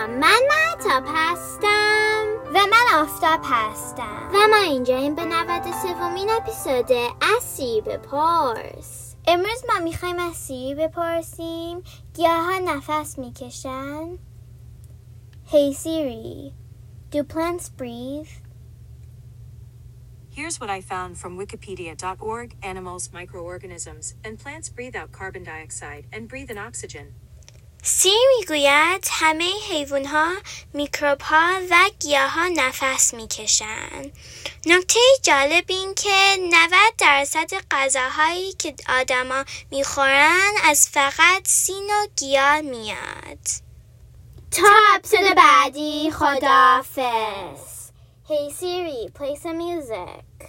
سلام من مهتاب هستم و من آفتاب هستم و ما اینجاییم به 93 ومین اپیزود از سیری بپرس امروز ما می‌خوایم از سیری بپرسیم گیاه ها نفس می‌کشن Hey Siri, do plants breathe? Here's what I found from Wikipedia.org Animals, microorganisms, and plants breathe out carbon dioxide and breathe in oxygen. سی می‌گوید همه حیوان ها، میکروب ها و گیاه ها نفس می‌کشند. نکته جالب این که 90 درصد غذاهایی که آدما می‌خورن از فقط سی نوع گیاه میاد. تا اپسود بعدی خدافز Hey Siri, play some music.